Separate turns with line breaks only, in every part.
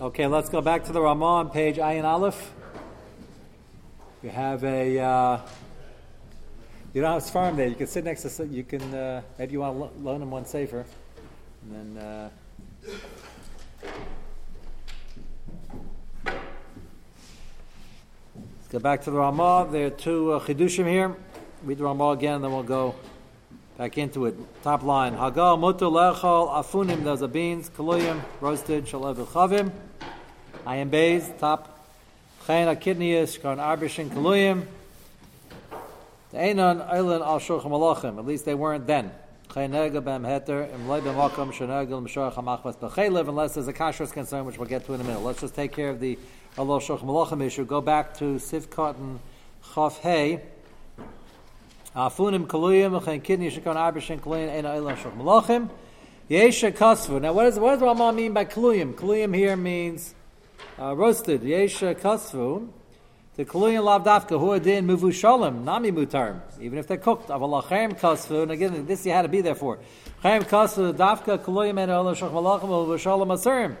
Okay, let's go back to the Ramah page Ayin Aleph. You have a. Uh, you don't have farm there. You can sit next to. You can. Uh, maybe you want to lo- loan him one safer, and then. Uh, let's go back to the Ramah. There are two uh, chidushim here. Read the Ramah again, then we'll go back into it. Top line. Hagal mutu lechol afunim. Those are beans, kaluyim, roasted, shalev chavim. Ayin beis, top. Chayin akidniyas, shkaron arbishin kaluyim. Einon al shulchan malachim. At least they weren't then. Chayin bem heter, hamachvas b'chaylev, unless there's a kashrus concern, which we'll get to in a minute. Let's just take care of the Allah shulchan malachim issue. Go back to Sivkot and Chaf Hey. Afunim kaluyim, chayin kidney shkaron arbishin kaluyim, einon eilen shulchan malachim. Yesha kasvu. Now, what does Ramah mean by kaluyim? Kaluyim here means uh, roasted. Yesha kasvu. The kaluyim lav dafka hu adin muvu shalom nami mutar. Even if they're cooked, aval achem kasvu. And again, this you had to be there for. Chem kasvu dafka kaluyim and olam shach malachim muvu shalom aserim.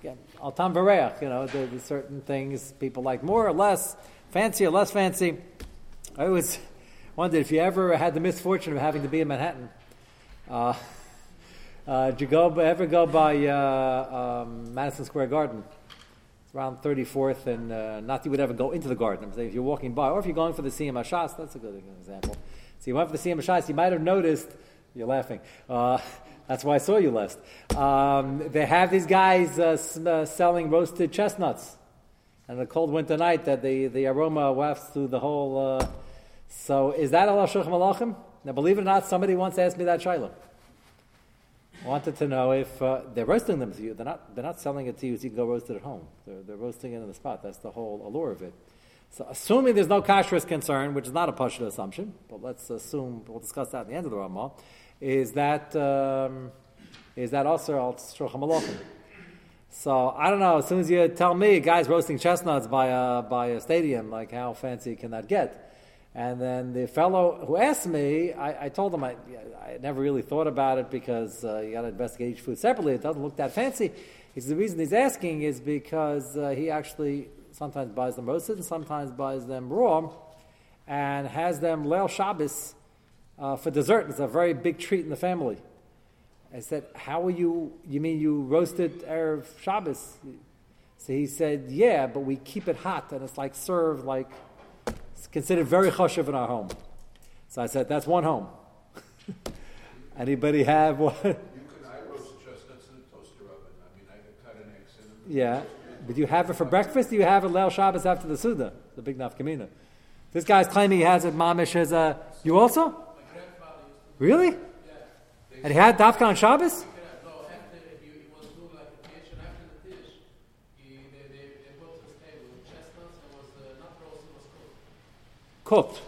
Again, al tam vareach. You know, certain things people like more or less, fancy or less fancy. I always wondered if you ever had the misfortune of having to be in Manhattan. Uh, uh, did you go ever go by uh, um, Madison Square Garden? Around 34th, and uh, not you would ever go into the garden. If you're walking by, or if you're going for the Siyam Hashas, that's a good example. So you went for the Siyam Hashas, you might have noticed, you're laughing, uh, that's why I saw you last. Um, they have these guys uh, uh selling roasted chestnuts. And the cold winter night, that the, the aroma wafts through the whole. Uh, so is that Allah Shulchan Malachim? Now, believe it or not, somebody once asked me that Shiloh wanted to know if uh, they're roasting them to you. They're not, they're not selling it to you so you can go roast it at home. They're, they're roasting it on the spot. That's the whole allure of it. So, assuming there's no kashrus concern, which is not a pashut assumption, but let's assume we'll discuss that at the end of the Ramah, is that um, is that also al shulchan. So I don't know. As soon as you tell me, guys roasting chestnuts by a by a stadium, like how fancy can that get? And then the fellow who asked me, I, I told him I, I never really thought about it because uh, you got to investigate each food separately. It doesn't look that fancy. He said the reason he's asking is because uh, he actually sometimes buys them roasted and sometimes buys them raw, and has them leil Shabbos uh, for dessert. It's a very big treat in the family. I said, "How are you? You mean you roasted erev Shabbos?" So he said, "Yeah, but we keep it hot and it's like served like." It's considered very choshev in our home. So I said, that's one home. Anybody have one?
You I roast chestnuts in a toaster oven. I mean, I cut an egg.
Yeah. But you have it for breakfast? Do you have it Leil Shabbos after the Suda, the big nafkamina? This guy's claiming he has it mamish as a. You also? Really? And he had dafka on Shabbos? Cooked.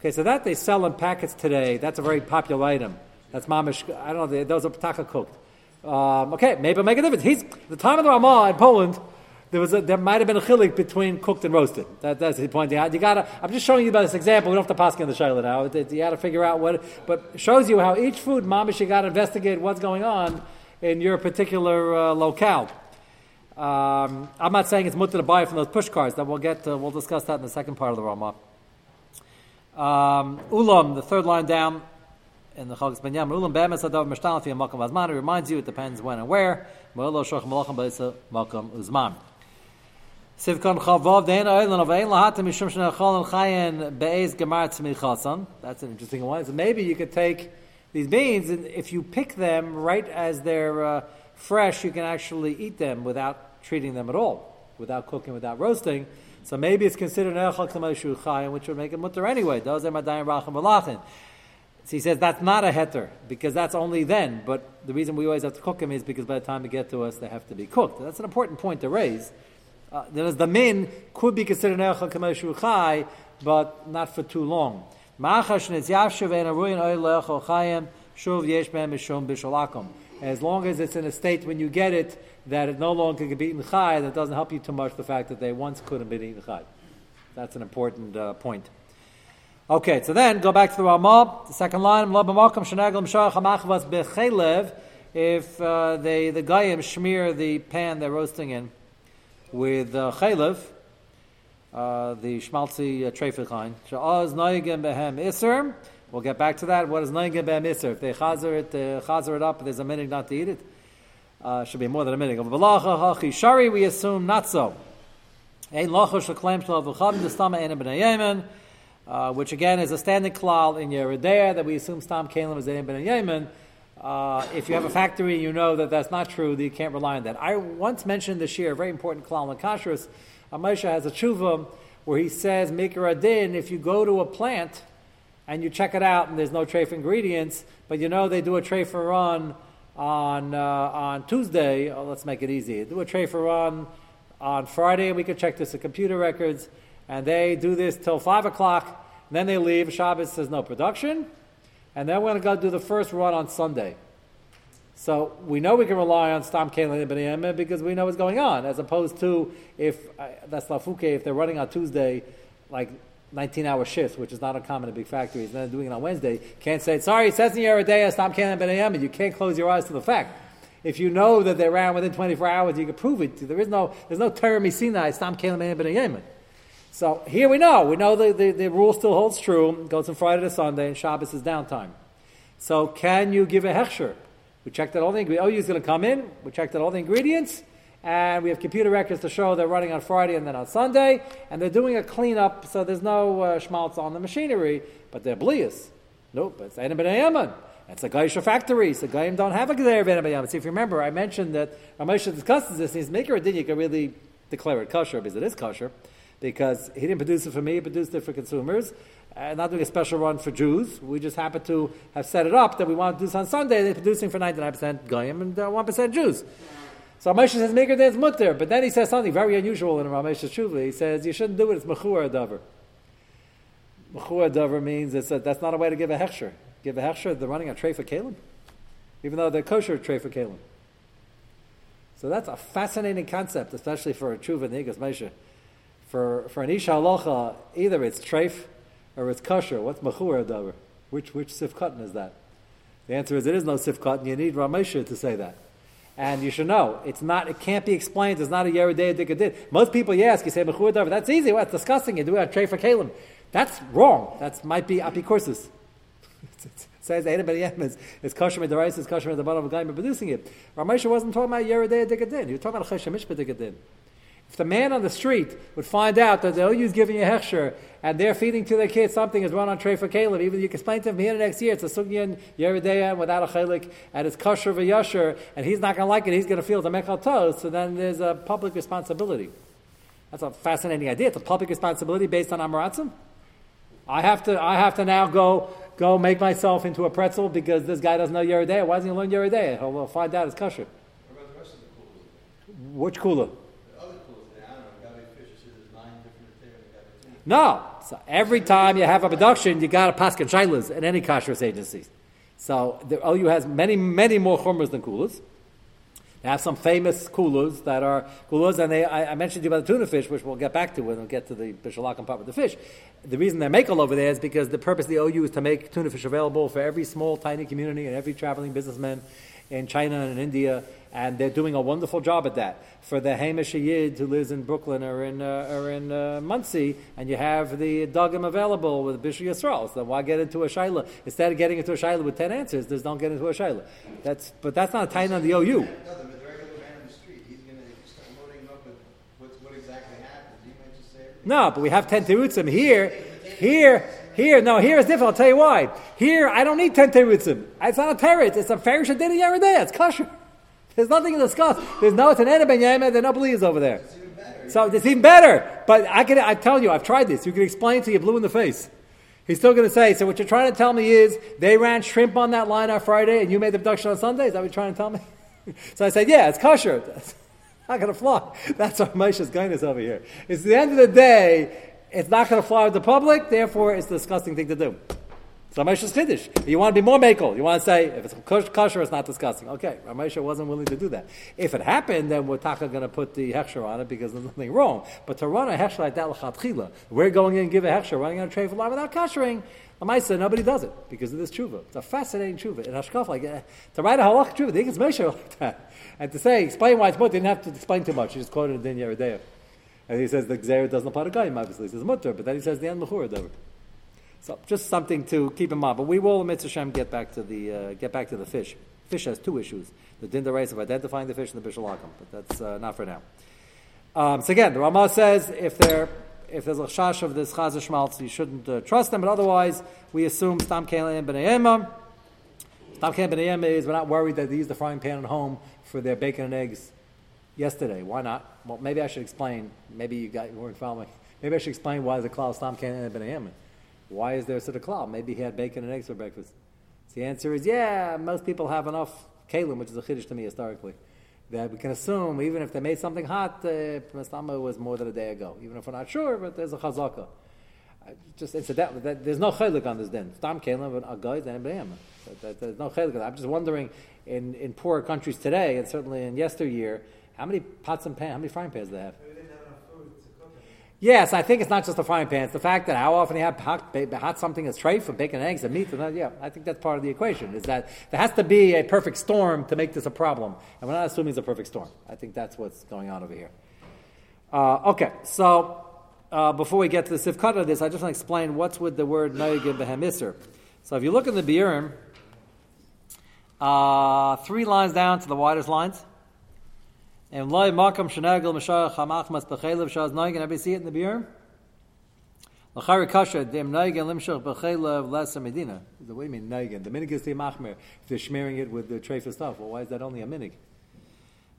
Okay, so that they sell in packets today. That's a very popular item. That's mamish. I don't know. Those are pataka cooked. Um, okay, maybe it'll make a difference. He's the time of the Ramah in Poland. There was a, there might have been a chilik between cooked and roasted. That, that's the point. You gotta. I'm just showing you by this example. We don't have to pass in the shayla now. You got to figure out what. But shows you how each food mamish you got to investigate what's going on in your particular uh, locale. Um, I'm not saying it's mutter to buy from those push cards. That we'll get. To, we'll discuss that in the second part of the Ramah. Um, ulam, the third line down in the Chagas Ben Yam. Ulam be'emes adav mishtal fi azman. It reminds you it depends when and where. Ma'ilo shoch malacham ba'isa makam uzman. Sivkon chavav dein oilan of ein lahatim mishum shena chol chayin be'ez gemar tzmichasan. That's an interesting one. So maybe you could take these beans and if you pick them right as they're uh, fresh, you can actually eat them without treating them at all, without cooking, without roasting. So maybe it's considered Kamashu Chayim, which would make it mutter anyway. Those are Madayim Racham Malachin. So he says that's not a heter, because that's only then. But the reason we always have to cook them is because by the time they get to us, they have to be cooked. That's an important point to raise. Uh, the min could be considered Kamashu Chay, but not for too long. As long as it's in a state when you get it, that it no longer can be eaten chai, that doesn't help you too much the fact that they once couldn't be eaten chai. That's an important uh, point. Okay, so then go back to the Ramah, the second line. if uh, they the goyim smear the pan they're roasting in with uh, chaylev, uh, the schmaltzy uh, trefichain. Sha'az noyigim behem iser. We'll get back to that. What is noyigim behem iser? If they chazer it, uh, chazer it up, there's a minute not to eat it. Uh, should be more than a minute. Balacha hachi shari, we assume not so. Ein lacha shaklaim shalav v'chad d'stama ein b'nei Yemen, uh, which again is a standing klal in Yoreh Deah that we assume stam kalim is ein b'nei Yemen. Uh, if you have a factory, you know that that's not true. That you can't rely on that. I once mentioned this year a very important klal in kashrus. Amosha has a tshuva where he says mikra adin. If you go to a plant and you check it out and there's no tray for ingredients, but you know they do a tray for run on uh, on Tuesday. Oh, let's make it easy. Do a tray for run on Friday. And we could check this at computer records, and they do this till five o'clock. then they leave. Shabbos says no production, and then we're going to go do the first run on Sunday. So we know we can rely on Stam Kalim Ibn because we know what's going on, as opposed to if uh, that's Lafuke, if they're running on Tuesday, like 19 hour shifts, which is not uncommon in big factories, and then doing it on Wednesday, can't say, sorry, it says in your day, Stam Kalim Ibn you can't close your eyes to the fact. If you know that they ran within 24 hours, you can prove it. There is no, there's no term Sinai, Stam Kalim Ibn So here we know, we know the, the, the rule still holds true, goes from Friday to Sunday, and Shabbos is downtime. So can you give a hechsher? We checked out all the ingredients. Oh, OU is going to come in. We checked out all the ingredients. And we have computer records to show they're running on Friday and then on Sunday. And they're doing a cleanup, so there's no uh, schmaltz on the machinery, but they're blias. Nope, it's Einim Ben. It's a Gaisha factory. So Gaim don't have a Gezer Ben Yaman. See, if you remember, I mentioned that Ramesha discusses this. He's making a din, you really declare it kosher because it is kosher. Because he didn't produce it for me, he produced it for consumers uh, not doing a special run for Jews. We just happen to have set it up that we want to do this on Sunday. They're producing for 99% Goyim and uh, 1% Jews. So Ramesh says, make Maker Dan's mutter. But then he says something very unusual in Ramesh's Shuvah. He says, you shouldn't do it, it's Mechur Adavar. Mechur Adavar means it's a, that's not a way to give a Hechsher. Give a Hechsher, they're running a tray for Kalim. Even though they're kosher tray for Kalim. So that's a fascinating concept, especially for a Tshuva Nigas Moshe. For, for an Isha Alocha, either it's treif or it's kosher. What's machur davar? Which which sifkatan is that? The answer is it is no sifkatan. You need Ramesha to say that. And you should know, it's not, it can't be explained, it's not a Yeridei Dikadid. Most people you ask, you say, that's easy, well, that's disgusting, you do on Tray for Kalim. That's wrong. That might be apikursus. says anybody is, is kosher the rice, is kosher at the bottom of a guy producing it. Ramesha wasn't talking about Yeridei Dikadid, he was talking about Cheshamish Dikadid. If the man on the street would find out that the OU is giving a hechsher and they're feeding to their kids something is run on tray for Caleb, even if you explain to him here next year it's a sugyan Yoreh Deah without a chelik and it's kosher v'yasher and he's not going to like it, he's going to feel the mechal toast, so then there's a public responsibility. That's a fascinating idea. It's a public responsibility based on Amaratzim. I have to, I have to now go, go make myself into a pretzel because this guy doesn't know Yoreh Deah. Why doesn't he learn Yoreh Deah? He'll oh, find out it's kosher.
What about the rest of the coolers?
Which cooler?
No.
So every time you have a production, you got a paskin shailas in any kashrus agency. So the OU has many, many more chumras than coolers. They have some famous coolers that are coolers, and they, I, I, mentioned to you about the tuna fish, which we'll get back to when we get to the bishalakim part with the fish. The reason they make all over there is because the purpose of the OU is to make tuna fish available for every small, tiny community and every traveling businessman in China and in India and they're doing a wonderful job at that. For the Hamish Yid who lives in Brooklyn or in uh, or in uh, Monsey, and you have the Dugim available with Bishop Yisrael, so why get into a Shaila? Instead of getting into a Shaila with 10 answers, just don't get into a Shaila. That's, but that's not a tie on the OU. No, but we have 10 terutzim here. Here, here, no, here is different. I'll tell you why. Here, I don't need 10 terutzim. It's not a teretz. It's a fair shadid yaradeh. It's kosher. There's nothing to discuss. There's no, it's an Ena Ben Yemen, there are no believers over there. So it's even better. But I can, I tell you, I've tried this. You can explain to you blue in the face. He's still going to say, so what you're trying to tell me is they ran shrimp on that line on Friday and you made the production on Sunday? Is that what you're trying to tell me? so I said, yeah, it's kosher. That's not going to fly. That's our Moshe's kindness over here. It's the end of the day, it's not going to fly with the public, therefore it's a disgusting thing to do. So Ramesha's chiddush. You want to be more makel. You want to say if it's kosher, it's not disgusting. Okay, Ramesha wasn't willing to do that. If it happened, then we're taka going to put the hechsher on it because there's nothing wrong. But to run a hechsher like that we're going in and give a hechsher, running on a tray for line without koshering. Lamaisa, nobody does it because of this tshuva. It's a fascinating tshuva. In Hashkaf, like uh, to write a halach tshuva, they it's Moshe like that, and to say explain why it's mutter, didn't have to explain too much. He just quoted the Din Yoreh Deah. And he says the Gzera doesn't apply to Goyim, obviously. He says mutter, but then he says the end Mechura, so just something to keep in mind. But we will, Mitzvah Hashem, get back to the uh, get back to the fish. Fish has two issues: the din race of identifying the fish and the bishul But that's uh, not for now. Um, so again, the Rama says if there if there's a shash of this chazah shmaltz, you shouldn't uh, trust them. But otherwise, we assume stam kelim b'neyema. Stam kelim b'neyema is we're not worried that they use the frying pan at home for their bacon and eggs yesterday. Why not? Well, maybe I should explain. Maybe you got you weren't following. Maybe I should explain why the cloud stam kelim b'neyema. Why is there such a cloud? Maybe he had bacon and eggs for breakfast. So the answer is, yeah, most people have enough kalim, which is a chiddush to me historically, that we can assume even if they made something hot, uh, was more than a day ago. Even if we're not sure, but there's a chazaka. Just incidentally, that, there's no chaylik on this din. Stam kalim, but a guy and There's no chaylik. I'm just wondering, in, in poorer countries today, and certainly in yesteryear, how many pots and pans, how many frying pans do they have? Yes, I think it's not just the frying pan. It's the fact that how often you have hot, hot something as tray for bacon and eggs and meat. And that, yeah, I think that's part of the equation. Is that there has to be a perfect storm to make this a problem, and we're not assuming it's a perfect storm. I think that's what's going on over here. Uh, okay, so uh, before we get to the sifkat of this, I just want to explain what's with the word noyigim behemiser. So if you look in the biurim, uh, three lines down to the widest lines. And loy makam shenagel mashach hamachmas bechelev shaz noig, and everybody see it in the beer? L'chari kasha dem noig limshach bechelev less medina. What do you mean noig? The minig is the machmer. If they're smearing it with the for stuff, well, why is that only a minig?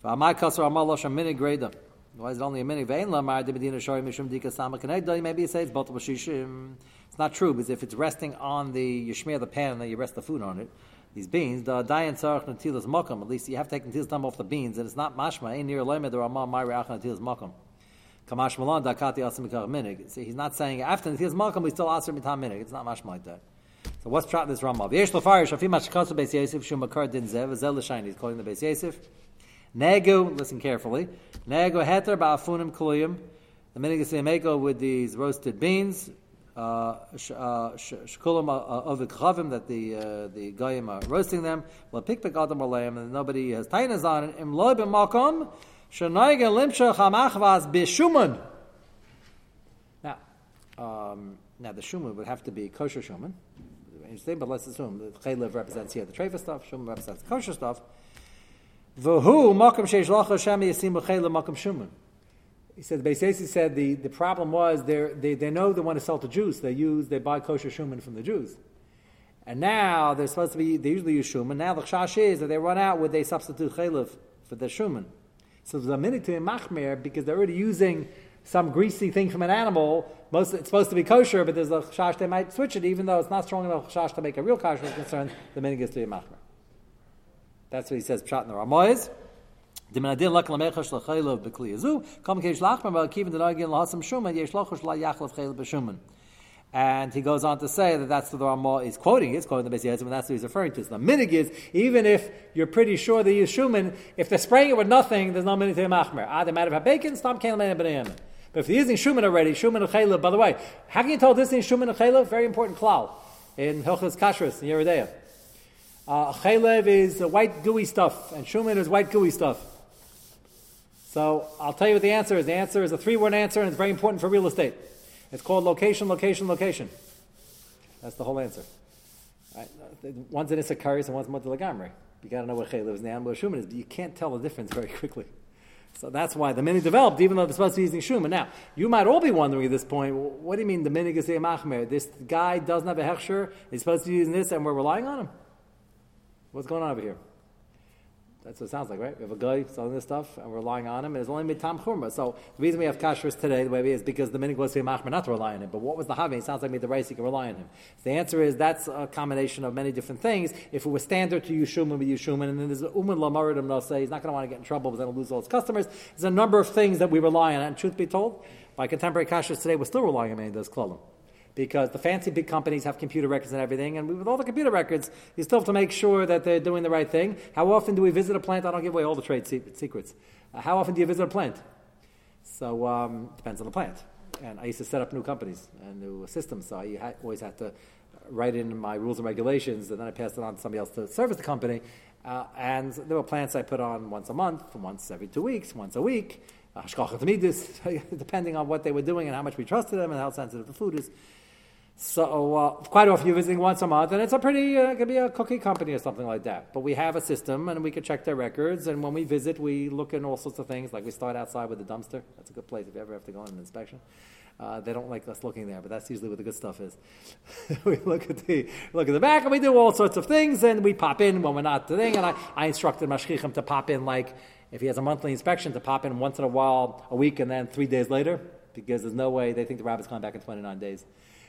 V'amai kasar amal losh a minig greda. Why is it only a minig? Ve'en lamar de medina shari mishum dika sama kanegdoi. Maybe it says both b'shishim. It's not true, because if it's resting on the, you smear the pan and then you rest the food on it, these beans, the dayan tzarich natilas makam. At least you have to take natilas time off the beans, and it's not mashma. Ein near lemed the ramah my reach natilas makam. Kamash malan dakati asim minig. He's not saying after natilas makam we still aser mitam minig. It's not mashma like that. So what's shot this ramah? V'yesh lefarish afim mashkasu beis yosef shum makar din zev zel l'shayni. He's calling the beis yosef. Nego, listen carefully. Nego heter ba'afunim kuluyim. The minig is with these roasted beans shkulim of the chavim that the uh, the goyim are roasting them. Well, pick adam alayim, and nobody has tainas on it. Im loy b'makom shenoige limsha chamachvas b'shuman. Now, um, now the shuman would have to be kosher shuman. Interesting, but let's assume the chaylev represents here the trefa stuff, shuman represents kosher stuff. V'hu makom sheish lacha shem yasim b'chaylev makom shuman. He said, Beisesi said the, the problem was they they know they want to sell to Jews. They use they buy kosher shuman from the Jews, and now they're supposed to be they usually use shuman. Now the chash is that they run out with they substitute chaylev for the shuman. So there's a minute to machmer because they're already using some greasy thing from an animal. Most it's supposed to be kosher, but there's a chash they might switch it, even though it's not strong enough chash to make a real kosher concern. The minute gets to be machmer. That's what he says. Pshat in the Ramoyes. Lak lahasam shuman la. And he goes on to say that that's what the Ramah is quoting. He's quoting the Beis and that's what he's referring to. So the minig is even if you're pretty sure they use shuman, if they're spraying it with nothing, there's no minig to machmer. Ah, might have bacon, stop kelim b'nayim. But if they're using shuman already, shuman and chaylav. By the way, how can you tell this is shuman and chaylav? Very important klal in Hilchas Kashrus in Yoreh Deah. Uh, chaylev is white gooey stuff, and shuman is white gooey stuff. So I'll tell you what the answer is. The answer is a three word answer, and it's very important for real estate. It's called location, location, location. That's the whole answer. Right? One's an Issacharius and one's in Mutalagamri. You got to know what Chaylev is and what Shuman is, but you can't tell the difference very quickly. So that's why the minig developed, even though they're supposed to be using Shuman. Now, you might all be wondering at this point, what do you mean the minig is a machmer? This guy doesn't have a hechsher, he's supposed to be using this, and we're relying on him? What's going on over here? That's what it sounds like, right? We have a guy selling this stuff, and we're relying on him, and it's only mitam churma. So the reason we have kashrus today, the way it is, because the minig was to not to rely on him. But what was the havi? It sounds like me the rice you can rely on him. So the answer is that's a combination of many different things. If it was standard to use shuman, we use shuman, and then there's uman lamaradim no say he's not going to want to get in trouble because then he'll lose all his customers. There's a number of things that we rely on, and truth be told, by contemporary kashrus today, we're still relying on many of those klalim. Because the fancy big companies have computer records and everything, and with all the computer records, you still have to make sure that they're doing the right thing. How often do we visit a plant? I don't give away all the trade secrets. Uh, how often do you visit a plant? So um, depends on the plant. And I used to set up new companies and new systems, so I always had to write in my rules and regulations, and then I passed it on to somebody else to service the company. Uh, and there were plants I put on once a month, once every two weeks, once a week, uh, depending on what they were doing and how much we trusted them and how sensitive the food is. So uh, quite often you're visiting once a month, and it's a pretty, uh, it could be a cookie company or something like that. But we have a system, and we can check their records. And when we visit, we look in all sorts of things. Like we start outside with the dumpster. That's a good place if you ever have to go on an inspection. Uh, they don't like us looking there, but that's usually where the good stuff is. we look at the look at the back, and we do all sorts of things, and we pop in when we're not the thing. And I, I instructed Mashgichim to pop in like if he has a monthly inspection to pop in once in a while, a week, and then three days later, because there's no way they think the rabbit's coming back in 29 days.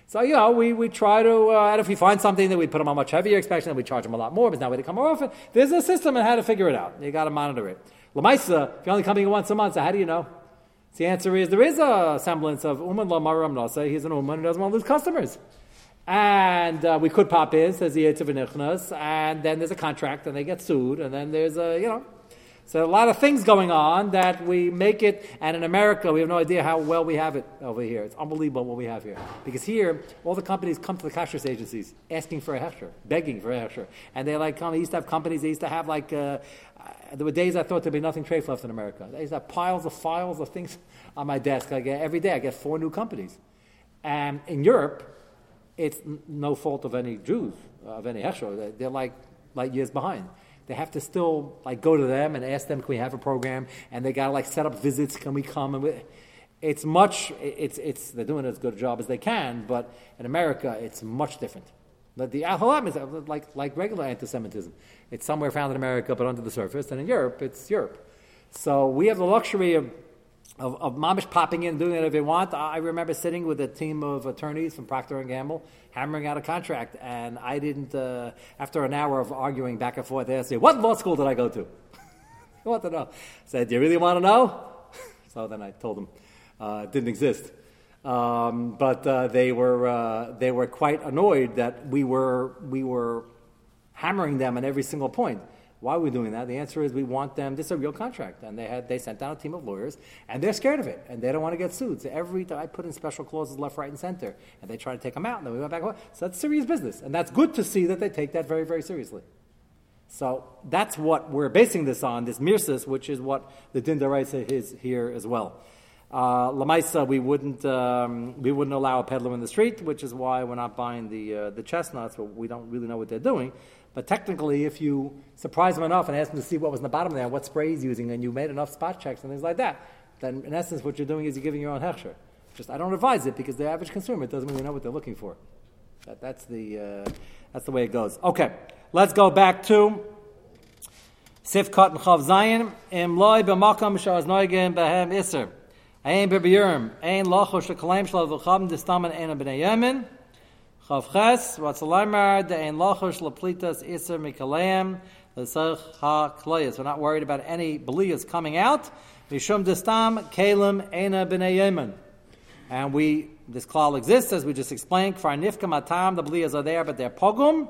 So, you know, we, we try to, uh, and if we find something that we put them on much heavier inspection, then we charge them a lot more, but now we come more often. There's a system on how to figure it out. You got to monitor it. Lamaisa, if you're only coming once a month, so how do you know? The answer is there is a semblance of Uman Lamaram Nasa. He's an Uman who doesn't want to lose customers. And uh, we could pop in, says the Yitzhak and then there's a contract, and they get sued, and then there's a, you know, so a lot of things going on that we make it, and in America, we have no idea how well we have it over here. It's unbelievable what we have here. Because here, all the companies come to the kashrus agencies asking for a hechsher, begging for a hechsher. And they like come, they used to have companies, they used to have like, uh, there were days I thought there'd be nothing trade left in America. They used to have piles of files of things on my desk. I get, every day I get four new companies. And in Europe, it's no fault of any Jews, of any hechsher. They're like light years behind they have to still like go to them and ask them, can we have a program? And they got to like set up visits. Can we come? And we, it's much. It's it's they're doing as good a job as they can, but in America, it's much different. But the Aholam is like like regular anti-Semitism. It's somewhere found in America, but under the surface, and in Europe, it's Europe. So we have the luxury of of, of mamish popping in doing whatever they want. I remember sitting with a team of attorneys from Procter and Gamble hammering out a contract, and I didn't. Uh, after an hour of arguing back and forth, they asked me, "What law school did I go to?" I want to know. I said, "Do you really want to know?" so then I told them uh, it didn't exist. Um, but uh, they were uh, they were quite annoyed that we were we were hammering them on every single point. Why are we doing that? The answer is we want them. This is a real contract, and they had they sent down a team of lawyers, and they're scared of it, and they don't want to get sued. So every time I put in special clauses left, right, and center, and they try to take them out, and then we went back. So that's serious business, and that's good to see that they take that very, very seriously. So that's what we're basing this on, this mirsis, which is what the din is here as well. Uh, Lamaisa, we wouldn't um, we wouldn't allow a peddler in the street, which is why we're not buying the uh, the chestnuts. But we don't really know what they're doing. But technically, if you surprise them enough and ask them to see what was in the bottom there, what spray he's using, and you made enough spot checks and things like that, then in essence, what you're doing is you're giving your own hechsher. Just I don't advise it because the average consumer doesn't really know what they're looking for. That, that's the uh, that's the way it goes. Okay, let's go back to Sifkat and Chav Zayin. Im loy b'makam shaz noigen behem iser. Ein b'biyurim. Ein locho shekalaim shlo v'chavim distamen ein b'nei yemen. De'en Lachosh Laplitas L'Sech HaKlayas. We're not worried about any Beliyas coming out. Mishum Distam, Kalim, B'nei Yemen. And we, this klal exists, as we just explained. Kfar Nifka Matam, the Beliyas are there, but they're Pogum.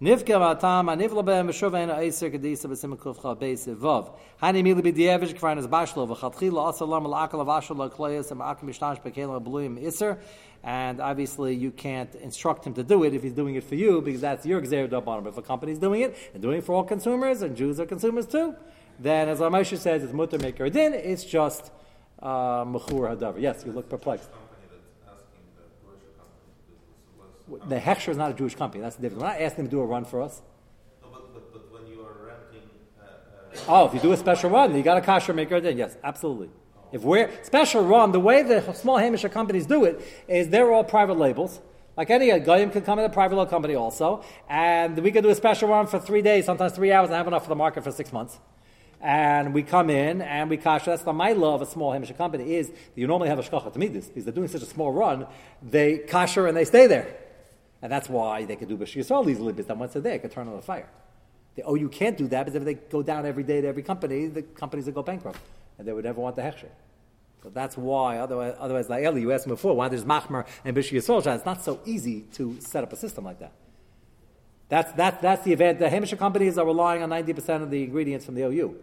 Nifka Matam, Anivla Be'em, Meshuv Ena Eiser, Kedisa, B'sim Kufcha, Beis, Vav. Hani Mili B'dievish, Kfar Nes Bashlo, V'chatchila, Asalam, L'Akal, Avashal, L'Klayas, M'akim Mishtash, B'kelim, B'luyim, Iser. And obviously, you can't instruct him to do it if he's doing it for you, because that's your Xer on him. If a company's doing it and doing it for all consumers, and Jews are consumers too, then as Ramesha says, it's mutter maker din, it's just uh, mechur hadavar. Yes, you look perplexed. The Heksher is not a Jewish company. That's the difference. We're not asking them to do a run for us.
No, but, but, but when you are renting. Uh,
uh, oh, if you do a special run, you got a kasher maker then. Yes, absolutely. If we're special run, the way the small Hamish companies do it is they're all private labels. Like any a Goyim could come in a private label company also, and we could do a special run for three days, sometimes three hours, and have enough for the market for six months. And we come in and we kasha. That's the my of a small Hamish company is you normally have a shkacha to meet this because they're doing such a small run. They kasha and they stay there, and that's why they could do b'shir all these libis. That once they're there, could turn on the fire. They, oh, you can't do that because if they go down every day to every company, the companies will go bankrupt and they would never want the hechsher. So that's why, otherwise, otherwise like Eli, you asked me before, why there's Machmer and Bishri Yisrael It's not so easy to set up a system like that. That's, that's, that's the event. The Hamish companies are relying on 90% of the ingredients from the OU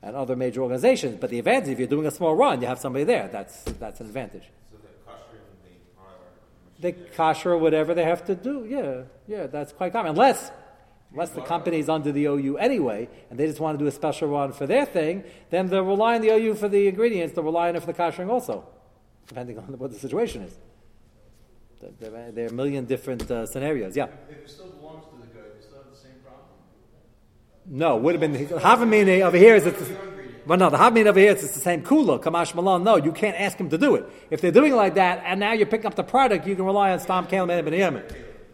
and other major organizations. But the advantage, if you're doing a small run, you have somebody there. That's, that's an advantage.
So they're kosher and they.
They kosher whatever they have to do. Yeah, yeah, that's quite common. Unless, unless the company's under the OU anyway, and they just want to do a special run for their thing, then they'll rely on the OU for the ingredients. They'll rely on it for the koshering also, depending on what the situation is. There, are a million different uh, scenarios. Yeah.
If it still belongs to the guy, they still have the same problem.
No, would have been Havamine over here is it's well no the Havamine over here is it's the same kula Kamash Malon. No, you can't ask him to do it. If they're doing it like that, and now you're picking up the product, you can rely on Stam Kalim and.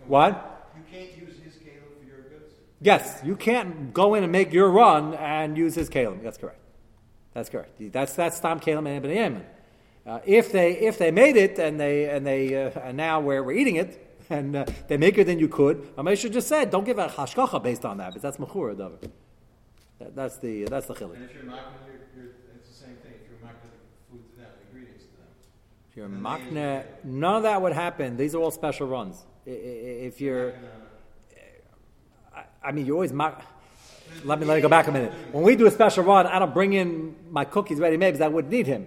What?
You can't use his Caleb for your goods?
Yes, you can't go in and make your run and use his kalim. That's correct. That's correct. That's that's Stam Kalim and Ibn Yemen. Uh, if they if they made it and they and they uh, and now we're, we're eating it and uh, they make it, then you could. Amesha just said, don't give a hashkacha based on that, but that's mechura davar. That, that's the that's the chiluk.
And if you're knocking, you're, you're, it's the same thing. If you're knocking the food to them, the ingredients to them.
If you're makna, none of that would happen. These are all special runs. If you're, I- I mean, you always mak. Let me let me go back a minute. When we do a special run, I don't bring in my cookies ready made because I wouldn't need him.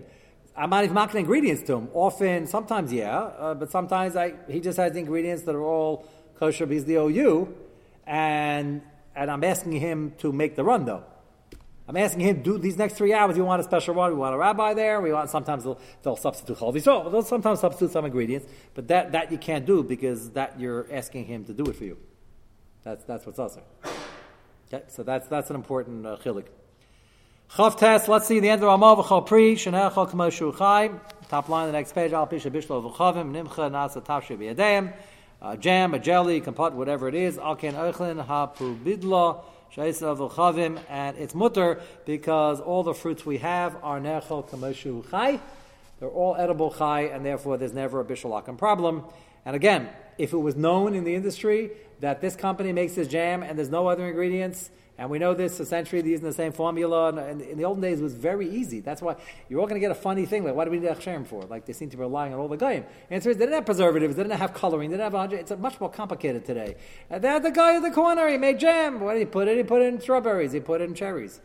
I'm not even marking ingredients to him. Often, sometimes, yeah, uh, but sometimes I, he just has ingredients that are all kosher because the OU, and and I'm asking him to make the run though. I'm asking him, do these next three hours, you want a special run? We want a rabbi there. We want sometimes they'll, they'll substitute chol so they'll sometimes substitute some ingredients, but that, that you can't do because that you're asking him to do it for you. That's that's what's also. Okay, so that's that's an important uh, chilik. Chav test. Let's see the end of Ramav v'chol pri shenechol k'moshu chai. Top line, the next page. Al pisha bishlo v'chavim nimcha nasa tavshe b'yadeim. A jam, a jelly, kompot, whatever it is. Al ken oichlin ha pubidla sheisa v'chavim, and it's mutter because all the fruits we have are nechol k'moshu chai. They're all edible chai, and therefore there's never a bishalakim problem. And again, if it was known in the industry that this company makes this jam and there's no other ingredients, and we know this century they're using the same formula, and, in the olden days it was very easy. That's why you're all going to get a funny thing like, why do we need Achshem for? Like they seem to be relying on all the goyim. Answer is they didn't have preservatives, they didn't have coloring, they didn't have it's much more complicated today. And they had the guy in the corner, he made jam. What did he put in? He put in strawberries, he put in cherries.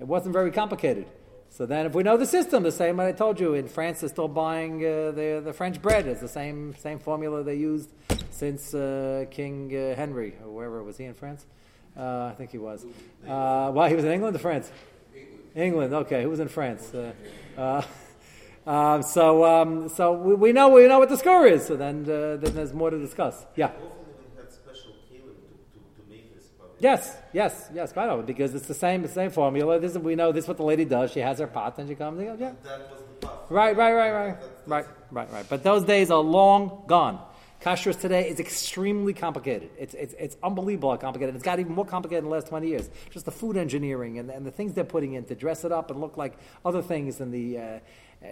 It wasn't very complicated. So then, if we know the system, the same I told you, in France they're still buying uh, the the French bread. It's the same same formula they used since uh, King uh, Henry, or wherever was he in France? Uh, I think he was. Uh, well, he was in England or France? England. Okay, who was in France? Uh, uh, so um, so we, we know we know what the score is. So then then there's more to discuss. Yeah.
Often even had special kalim to, to, to make this product.
Yes, yes, yes, quite often because it's the same the same formula. This is, we know this is what the lady does. She has her pot and she comes. And goes, yeah,
That was the path.
right, right, right, right, right, right, right. But those days are long gone. Kashrus today is extremely complicated. It's, it's, it's unbelievable how complicated. It's got even more complicated in the last 20 years. Just the food engineering and, and the things they're putting in to dress it up and look like other things. And the, uh, uh,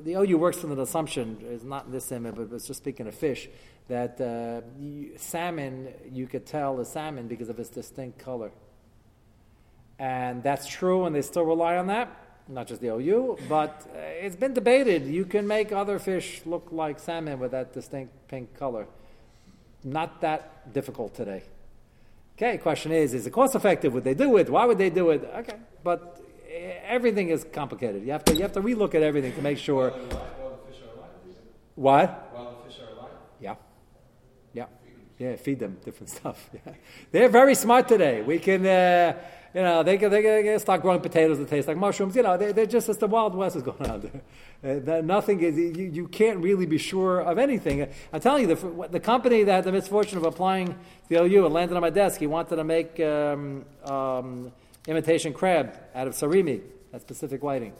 the OU works from an assumption, is not in this image, but it's just speaking of fish, that uh, you, salmon, you could tell is salmon because of its distinct color. And that's true, and they still rely on that. Not just the OU, but uh, it's been debated. You can make other fish look like salmon with that distinct pink color. Not that difficult today. Okay, question is, is it cost effective? Would they do it? Why would they do it? Okay, but everything is complicated. You have to you have to relook at everything to make sure.
While the fish are alive.
What?
While the fish are alive.
Yeah. Yeah. Yeah, feed them different stuff. Yeah. They're very smart today. We can, uh, you know, they can, they can, start growing potatoes that taste like mushrooms. You know, they, they're just as the Wild West is going on there. Uh, nothing is, you, you can't really be sure of anything. I'm telling you, the, the company that had the misfortune of applying the OU and landed on my desk, he wanted to make um, um, imitation crab out of surimi, that specific whiting.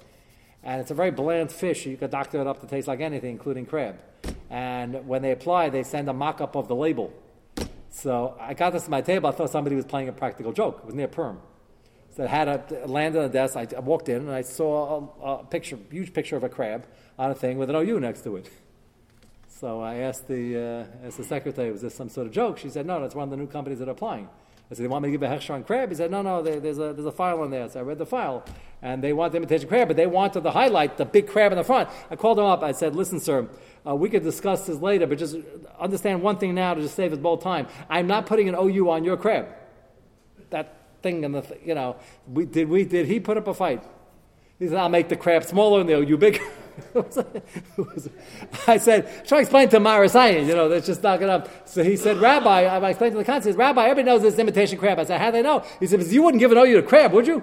And it's a very bland fish. You could doctor it up to taste like anything, including crab. And when they apply, they send a mock up of the label. So I got this to my table. I thought somebody was playing a practical joke. It was near Purim. So it had a landed on the desk. I, I walked in and I saw a, a picture, huge picture of a crab on a thing with an OU next to it. So I asked the uh, asked the secretary, "Was this some sort of joke?" She said, "No, that's one of the new companies that are applying." I said, they want me to give a hechsher on crab? He said, no, no, there, there's, a, there's a file in there. So I read the file. And they want the imitation crab, but they wanted the highlight, the big crab in the front. I called him up. I said, listen, sir, uh, we could discuss this later, but just understand one thing now to just save us both time. I'm not putting an OU on your crab. That thing in the, th- you know, we, did, we, did he put up a fight? He said, I'll make the crab smaller and the OU bigger. I said, try to explain to Marasayan, you know, that's just not going to. So he said, Rabbi, I explained to the consul, Rabbi, everybody knows this imitation crab. I said, how do they know? He said, you wouldn't give an OU to crab, would you?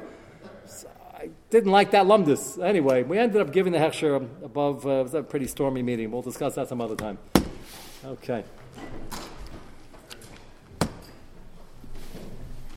So I didn't like that lumdus. Anyway, we ended up giving the hechsher above, uh, it was a pretty stormy meeting. We'll discuss that some other time. Okay.